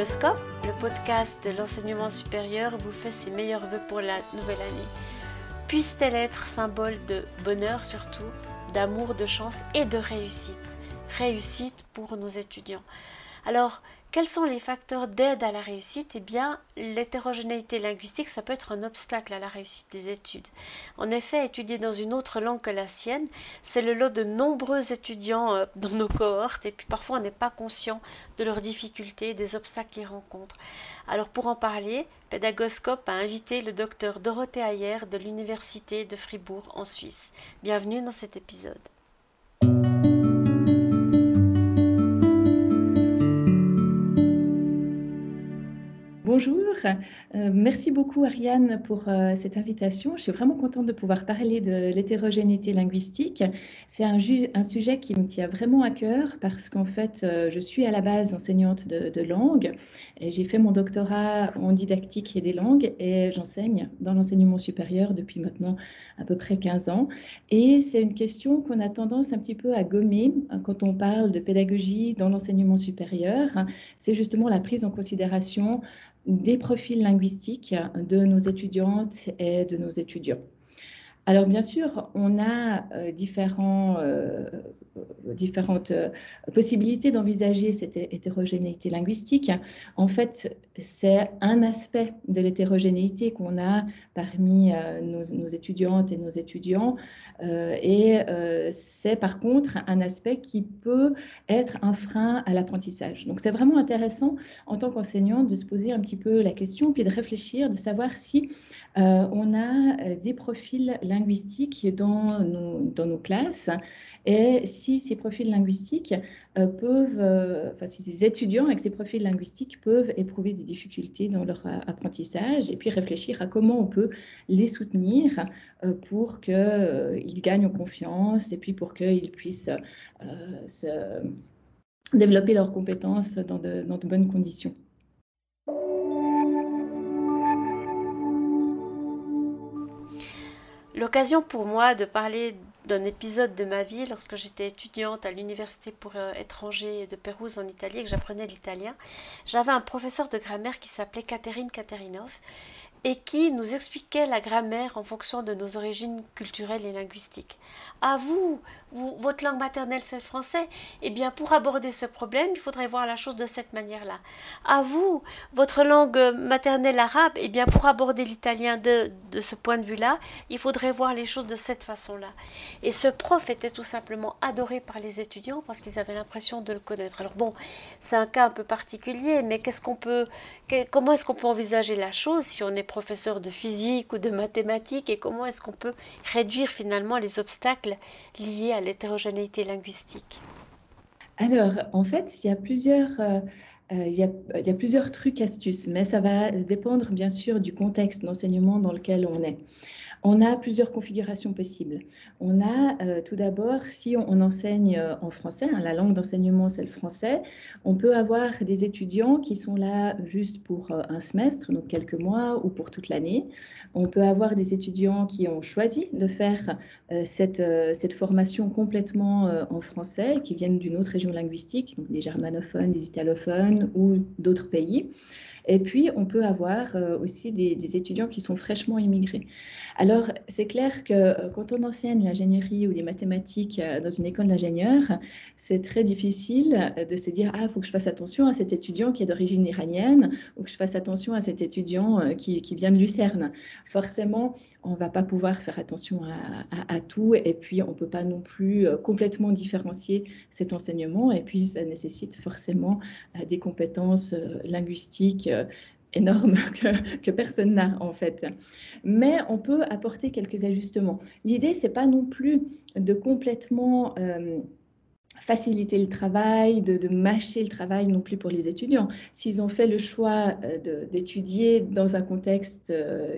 Le podcast de l'enseignement supérieur, vous fait ses meilleurs voeux pour la nouvelle année. Puisse-t-elle être symbole de bonheur surtout, d'amour, de chance et de réussite? Réussite pour nos étudiants. Alors, quels sont les facteurs d'aide à la réussite? Eh bien, l'hétérogénéité linguistique, ça peut être un obstacle à la réussite des études. En effet, étudier dans une autre langue que la sienne, c'est le lot de nombreux étudiants euh, dans nos cohortes, et puis parfois on n'est pas conscient de leurs difficultés, des obstacles qu'ils rencontrent. Alors pour en parler, Pédagoscope a invité le docteur Dorothée Ayer de l'Université de Fribourg en Suisse. Bienvenue dans cet épisode. Bonjour, euh, merci beaucoup Ariane pour euh, cette invitation. Je suis vraiment contente de pouvoir parler de l'hétérogénéité linguistique. C'est un, sujet qui me tient vraiment à cœur parce qu'en fait, euh, je suis à la base enseignante de, de langue j'ai fait mon doctorat en didactique et des langues et j'enseigne dans l'enseignement supérieur depuis maintenant à peu près 15 ans. Et c'est une question qu'on a tendance un petit peu à gommer hein, quand on parle de pédagogie dans l'enseignement supérieur. C'est justement la prise en considération des profils linguistiques de nos étudiantes et de nos étudiants. Alors bien sûr, on a euh, euh, différentes euh, possibilités d'envisager cette hétérogénéité linguistique. En fait, c'est un aspect de l'hétérogénéité qu'on a parmi nos, nos, étudiantes et nos étudiants. et c'est par contre un aspect qui peut être un frein à l'apprentissage. Donc c'est vraiment intéressant en tant qu'enseignant de se poser un petit peu la question, puis de réfléchir, de savoir si on a des profils linguistiques dans nos, classes et si ces profils linguistiques euh, peuvent, euh, enfin si ces étudiants avec ces profils linguistiques peuvent éprouver des difficultés dans leur euh, apprentissage et puis réfléchir à comment on peut les soutenir pour qu'ils gagnent en confiance et puis pour qu'ils puissent se développer leurs compétences dans de bonnes conditions. L'occasion pour moi de parler d'un épisode de ma vie lorsque j'étais étudiante à l'université pour euh, étrangers de Pérouse en Italie et que j'apprenais l'italien. J'avais un professeur de grammaire qui s'appelait Catherine Katerinov et qui nous expliquait la grammaire en fonction de nos origines culturelles et linguistiques. À vous, votre langue maternelle c'est le français, eh bien pour aborder ce problème, il faudrait voir la chose de cette manière-là. À vous, votre langue maternelle arabe, eh bien pour aborder l'italien de, de ce point de vue-là, il faudrait voir les choses de cette façon-là. Et ce prof était tout simplement adoré par les étudiants parce qu'ils avaient l'impression de le connaître. Alors bon, c'est un cas un peu particulier, mais qu'est-ce qu'on peut, comment est-ce qu'on peut envisager la chose si on est professeur de physique ou de mathématiques et comment est-ce qu'on peut réduire finalement les obstacles liés à l'hétérogénéité linguistique Alors, en fait, il y a plusieurs... Euh, euh, trucs, astuces, mais ça va dépendre bien sûr du contexte d'enseignement dans lequel on est. On a plusieurs configurations possibles. On a euh, tout d'abord, si on, enseigne euh, en français, hein, la langue d'enseignement c'est le français, on peut avoir des étudiants qui sont là juste pour euh, un semestre, donc quelques mois ou pour toute l'année. On peut avoir des étudiants qui ont choisi de faire cette, cette, formation complètement en français, qui viennent d'une autre région linguistique, donc des germanophones, des italophones ou d'autres pays. Et puis, on peut avoir euh, aussi des, étudiants qui sont fraîchement immigrés. Alors, c'est clair que euh, quand on enseigne l'ingénierie ou les mathématiques euh, dans une école d'ingénieurs, c'est très difficile de se dire, ah, il faut que je fasse attention à cet étudiant qui est d'origine iranienne ou que je fasse attention à cet étudiant qui, vient de Lucerne. Forcément, on ne va pas pouvoir faire attention à, tout et puis on ne peut pas non plus complètement différencier cet enseignement et puis ça nécessite forcément des compétences linguistiques énorme que, personne n'a en fait. Mais on peut apporter quelques ajustements. L'idée, c'est pas non plus de complètement euh, faciliter le travail, de, mâcher le travail non plus pour les étudiants. S'ils ont fait le choix euh, d'étudier dans un contexte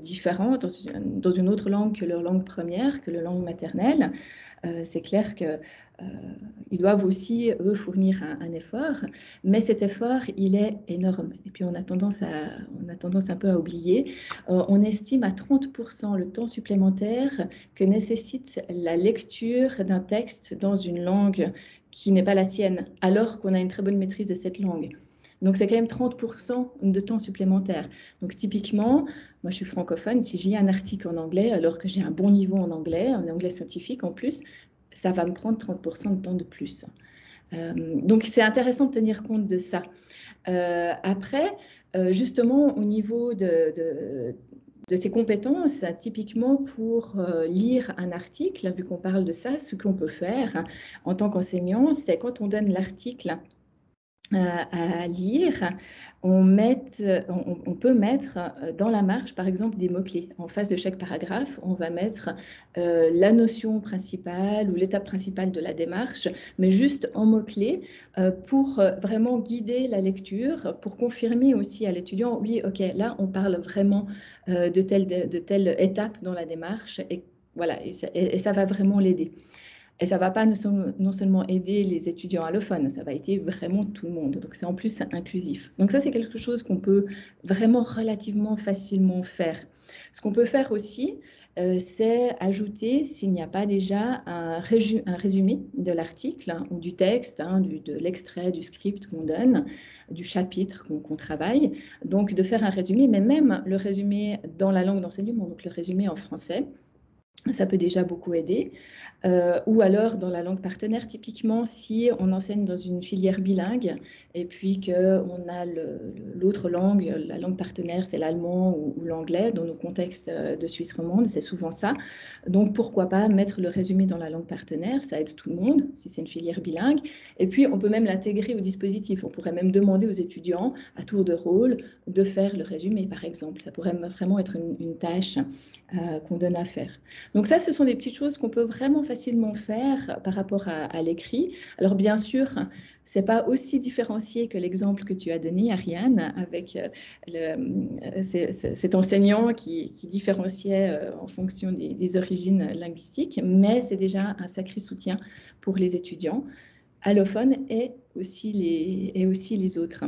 différent, dans une, autre langue que leur langue première, que leur langue maternelle, c'est clair que euh, ils doivent aussi, eux, fournir un, effort, mais cet effort, il est énorme. Et puis, on a tendance, à, on a tendance un peu à oublier. Euh, on estime à 30% le temps supplémentaire que nécessite la lecture d'un texte dans une langue qui n'est pas la sienne, alors qu'on a une très bonne maîtrise de cette langue. Donc, c'est quand même 30% de temps supplémentaire. Donc, typiquement, moi, je suis francophone. Si j'ai un article en anglais, alors que j'ai un bon niveau en anglais, en anglais scientifique en plus, ça va me prendre 30% de temps de plus. Euh, donc, c'est intéressant de tenir compte de ça. Euh, après, euh, justement, au niveau de, de, ces compétences, typiquement pour lire un article, vu qu'on parle de ça, ce qu'on peut faire en tant qu'enseignant, c'est quand on donne l'article à lire, on, peut mettre dans la marge, par exemple, des mots-clés. En face de chaque paragraphe, on va mettre euh, la notion principale ou l'étape principale de la démarche, mais juste en mots-clés euh, pour vraiment guider la lecture, pour confirmer aussi à l'étudiant, oui, ok, là, on parle vraiment euh, de, telle étape dans la démarche et voilà, et ça va vraiment l'aider. Et ça ne va pas non seulement aider les étudiants allophones, ça va aider vraiment tout le monde. Donc c'est en plus inclusif. Donc ça, c'est quelque chose qu'on peut vraiment relativement facilement faire. Ce qu'on peut faire aussi, euh, c'est ajouter, s'il n'y a pas déjà, un, résumé de l'article hein, ou du texte, hein, de l'extrait, du script qu'on donne, du chapitre qu'on travaille. Donc de faire un résumé, mais même le résumé dans la langue d'enseignement, donc le résumé en français ça peut déjà beaucoup aider. Euh, ou alors dans la langue partenaire, typiquement si on enseigne dans une filière bilingue et puis qu'on a l'autre langue, la langue partenaire, c'est l'allemand ou, l'anglais, dans nos contextes euh, de Suisse romande, c'est souvent ça. Donc pourquoi pas mettre le résumé dans la langue partenaire, ça aide tout le monde si c'est une filière bilingue. Et puis on peut même l'intégrer au dispositif. On pourrait même demander aux étudiants à tour de rôle de faire le résumé, par exemple. Ça pourrait vraiment être une, tâche euh, qu'on donne à faire. Donc ça, ce sont des petites choses qu'on peut vraiment facilement faire par rapport à, l'écrit. Alors bien sûr, c'est pas aussi différencié que l'exemple que tu as donné, Ariane, avec euh, euh, cet enseignant qui, différenciait euh, en fonction des, origines linguistiques, mais c'est déjà un sacré soutien pour les étudiants allophones et aussi les autres.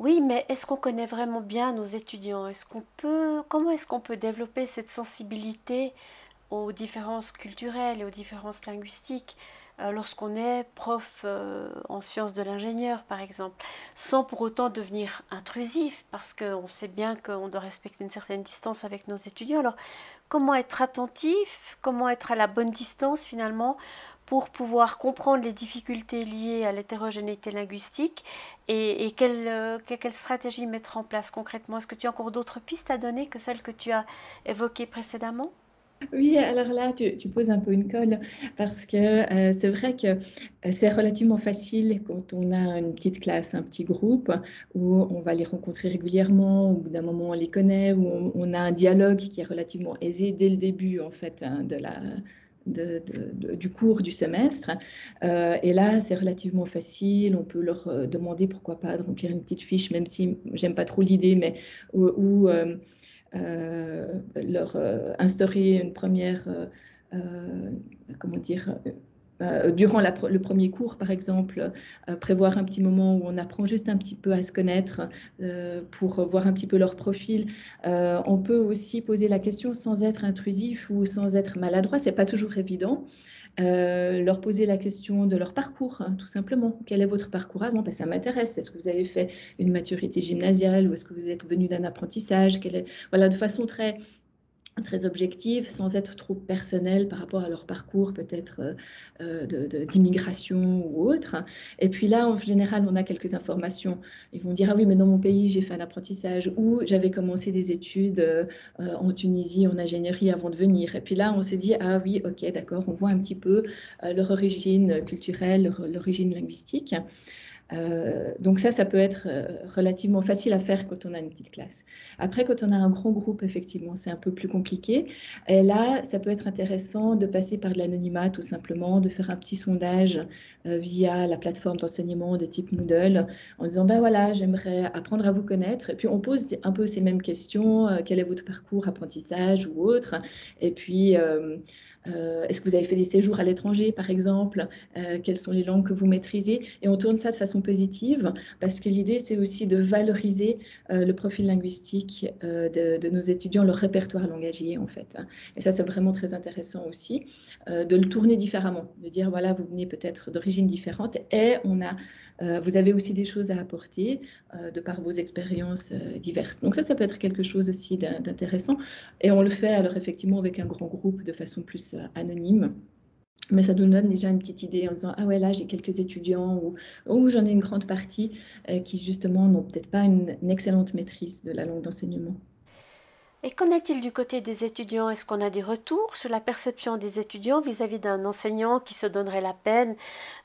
Oui, mais est-ce qu'on connaît vraiment bien nos étudiants? Est-ce qu'on peut, comment est-ce qu'on peut développer cette sensibilité aux différences culturelles et aux différences linguistiques? Lorsqu'on est prof euh, en sciences de l'ingénieur, par exemple, sans pour autant devenir intrusif, parce qu'on sait bien qu'on doit respecter une certaine distance avec nos étudiants. Alors, comment être attentif Comment être à la bonne distance finalement pour pouvoir comprendre les difficultés liées à l'hétérogénéité linguistique et, euh, quelle, stratégie mettre en place concrètement? Est-ce que tu as encore d'autres pistes à donner que celles que tu as évoquées précédemment? Oui, alors là, tu, poses un peu une colle parce que euh, c'est vrai que euh, c'est relativement facile quand on a une petite classe, un petit groupe, où on va les rencontrer régulièrement, au bout d'un moment on les connaît, où on, a un dialogue qui est relativement aisé dès le début en fait hein, de la, du cours du semestre. Euh, et là, c'est relativement facile. On peut leur demander pourquoi pas de remplir une petite fiche, même si j'aime pas trop l'idée, mais euh, leur instaurer une première, comment dire, euh, durant le premier cours, par exemple, euh, prévoir un petit moment où on apprend juste un petit peu à se connaître euh, pour voir un petit peu leur profil. on peut aussi poser la question sans être intrusif ou sans être maladroit. C'est pas toujours évident. Leur poser la question de leur parcours, hein, tout simplement. Quel est votre parcours avant? Ben, Ça m'intéresse. Est-ce que vous avez fait une maturité gymnasiale ou est-ce que vous êtes venu d'un apprentissage? Est... Voilà, de façon très très objective, sans être trop personnel par rapport à leur parcours peut-être euh, euh, d'immigration ou autre. Et puis là, en général, on a quelques informations. Ils vont dire, ah oui, mais dans mon pays, j'ai fait un apprentissage ou j'avais commencé des études euh, en Tunisie en ingénierie avant de venir. Et puis là, on s'est dit, ah oui, ok, d'accord, on voit un petit peu leur origine culturelle, leur, origine linguistique. Euh, donc ça, ça peut être euh, relativement facile à faire quand on a une petite classe. Après, quand on a un grand groupe, effectivement, c'est un peu plus compliqué. Et là, ça peut être intéressant de passer par de l'anonymat, tout simplement, de faire un petit sondage euh, via la plateforme d'enseignement de type Moodle, en disant, ben voilà, j'aimerais apprendre à vous connaître. Et puis, on pose un peu ces mêmes questions. quel est votre parcours apprentissage ou autre Et puis, est-ce que vous avez fait des séjours à l'étranger, par exemple? Quelles sont les langues que vous maîtrisez? Et on tourne ça de façon positive, parce que l'idée, c'est aussi de valoriser euh, le profil linguistique euh, de, nos étudiants, leur répertoire langagier, en fait. Hein. Et ça, c'est vraiment très intéressant aussi, de le tourner différemment, de dire, voilà, vous venez peut-être d'origines différentes, et on a, vous avez aussi des choses à apporter de par vos expériences diverses. Donc ça, ça peut être quelque chose aussi d'intéressant. Et on le fait, alors effectivement, avec un grand groupe de façon plus anonyme. Mais ça nous donne déjà une petite idée en disant Ah ouais, là j'ai quelques étudiants ou, ou j'en ai une grande partie euh, qui justement n'ont peut-être pas une, excellente maîtrise de la langue d'enseignement. Et qu'en est-il du côté des étudiants? Est-ce qu'on a des retours sur la perception des étudiants vis-à-vis d'un enseignant qui se donnerait la peine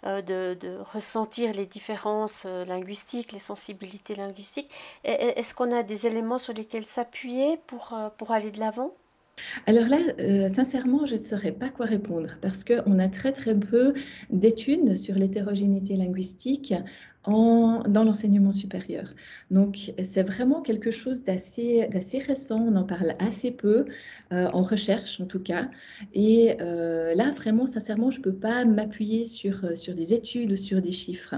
euh, de, ressentir les différences euh, linguistiques, les sensibilités linguistiques? Est-ce qu'on a des éléments sur lesquels s'appuyer pour, pour aller de l'avant? Alors là, euh, sincèrement, je ne saurais pas quoi répondre parce qu'on a très très peu d'études sur l'hétérogénéité linguistique dans l'enseignement supérieur. Donc, c'est vraiment quelque chose d'assez récent, on en parle assez peu, euh, en recherche en tout cas. Et euh, là, vraiment, sincèrement, je ne peux pas m'appuyer sur, euh, sur des études ou sur des chiffres.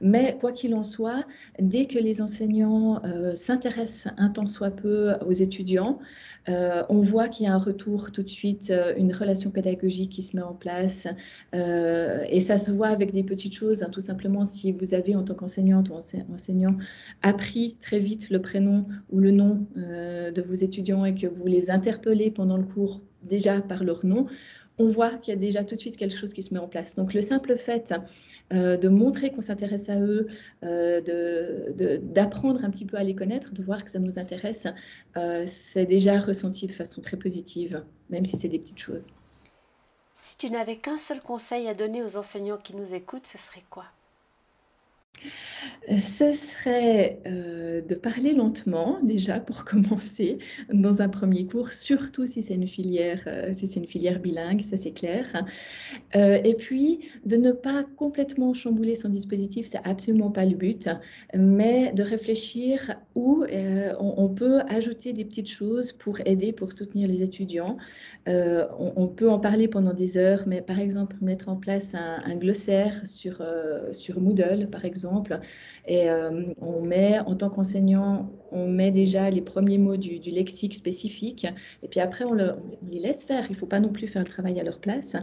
Mais quoi qu'il en soit, dès que les enseignants s'intéressent un temps soit peu aux étudiants, on voit qu'il y a un retour tout de suite, une relation pédagogique qui se met en place. et ça se voit avec des petites choses, hein, tout simplement si vous avez en tant qu'enseignante ou enseignant appris très vite le prénom ou le nom euh, de vos étudiants et que vous les interpellez pendant le cours déjà par leur nom, on voit qu'il y a déjà tout de suite quelque chose qui se met en place. Donc le simple fait euh, de montrer qu'on s'intéresse à eux, euh, d'apprendre un petit peu à les connaître, de voir que ça nous intéresse, c'est déjà ressenti de façon très positive, même si c'est des petites choses. Si tu n'avais qu'un seul conseil à donner aux enseignants qui nous écoutent, ce serait quoi? Ce serait euh, de parler lentement déjà pour commencer dans un premier cours, surtout si c'est une filière, euh, si c'est une filière bilingue, ça c'est clair. Euh, et puis de ne pas complètement chambouler son dispositif, c'est absolument pas le but, mais de réfléchir où on, peut ajouter des petites choses pour aider, pour soutenir les étudiants. On, peut en parler pendant des heures, mais par exemple mettre en place un, glossaire sur Moodle par exemple et euh, on met, en tant qu'enseignant, on met déjà les premiers mots du, lexique spécifique. Et puis après, on, les laisse faire. Il ne faut pas non plus faire le travail à leur place.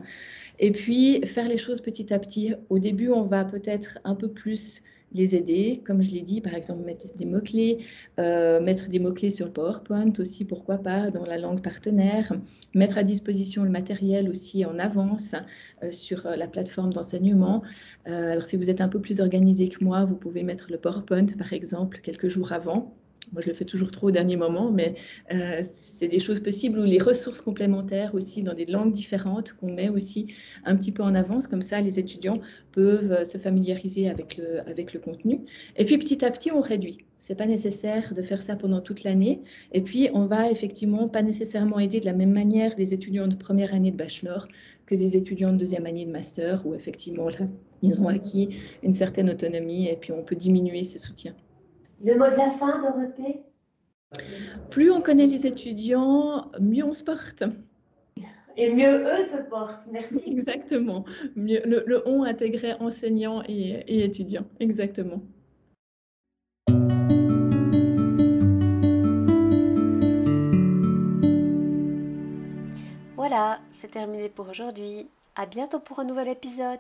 Et puis, faire les choses petit à petit. Au début, on va peut-être un peu plus les aider, comme je l'ai dit, par exemple mettre des mots-clés, euh, mettre des mots-clés sur le PowerPoint aussi, pourquoi pas, dans la langue partenaire, mettre à disposition le matériel aussi en avance euh, sur euh, la plateforme d'enseignement. alors si vous êtes un peu plus organisé que moi, vous pouvez mettre le PowerPoint, par exemple, quelques jours avant moi, je le fais toujours trop au dernier moment, mais euh, c'est des choses possibles ou les ressources complémentaires aussi dans des langues différentes qu'on met aussi un petit peu en avance. Comme ça, les étudiants peuvent euh, se familiariser avec le, contenu. Et puis, petit à petit, on réduit. C'est pas nécessaire de faire ça pendant toute l'année. Et puis, on va effectivement pas nécessairement aider de la même manière des étudiants de première année de bachelor que des étudiants de deuxième année de master, où effectivement, là, ils ont acquis une certaine autonomie et puis on peut diminuer ce soutien. Le mot de la fin, Dorothée? Plus on connaît les étudiants, mieux on se porte. Et mieux eux se portent. Merci. Exactement. Mieux, le, on intégré enseignants et, et étudiants. Exactement. Voilà, c'est terminé pour aujourd'hui. À bientôt pour un nouvel épisode.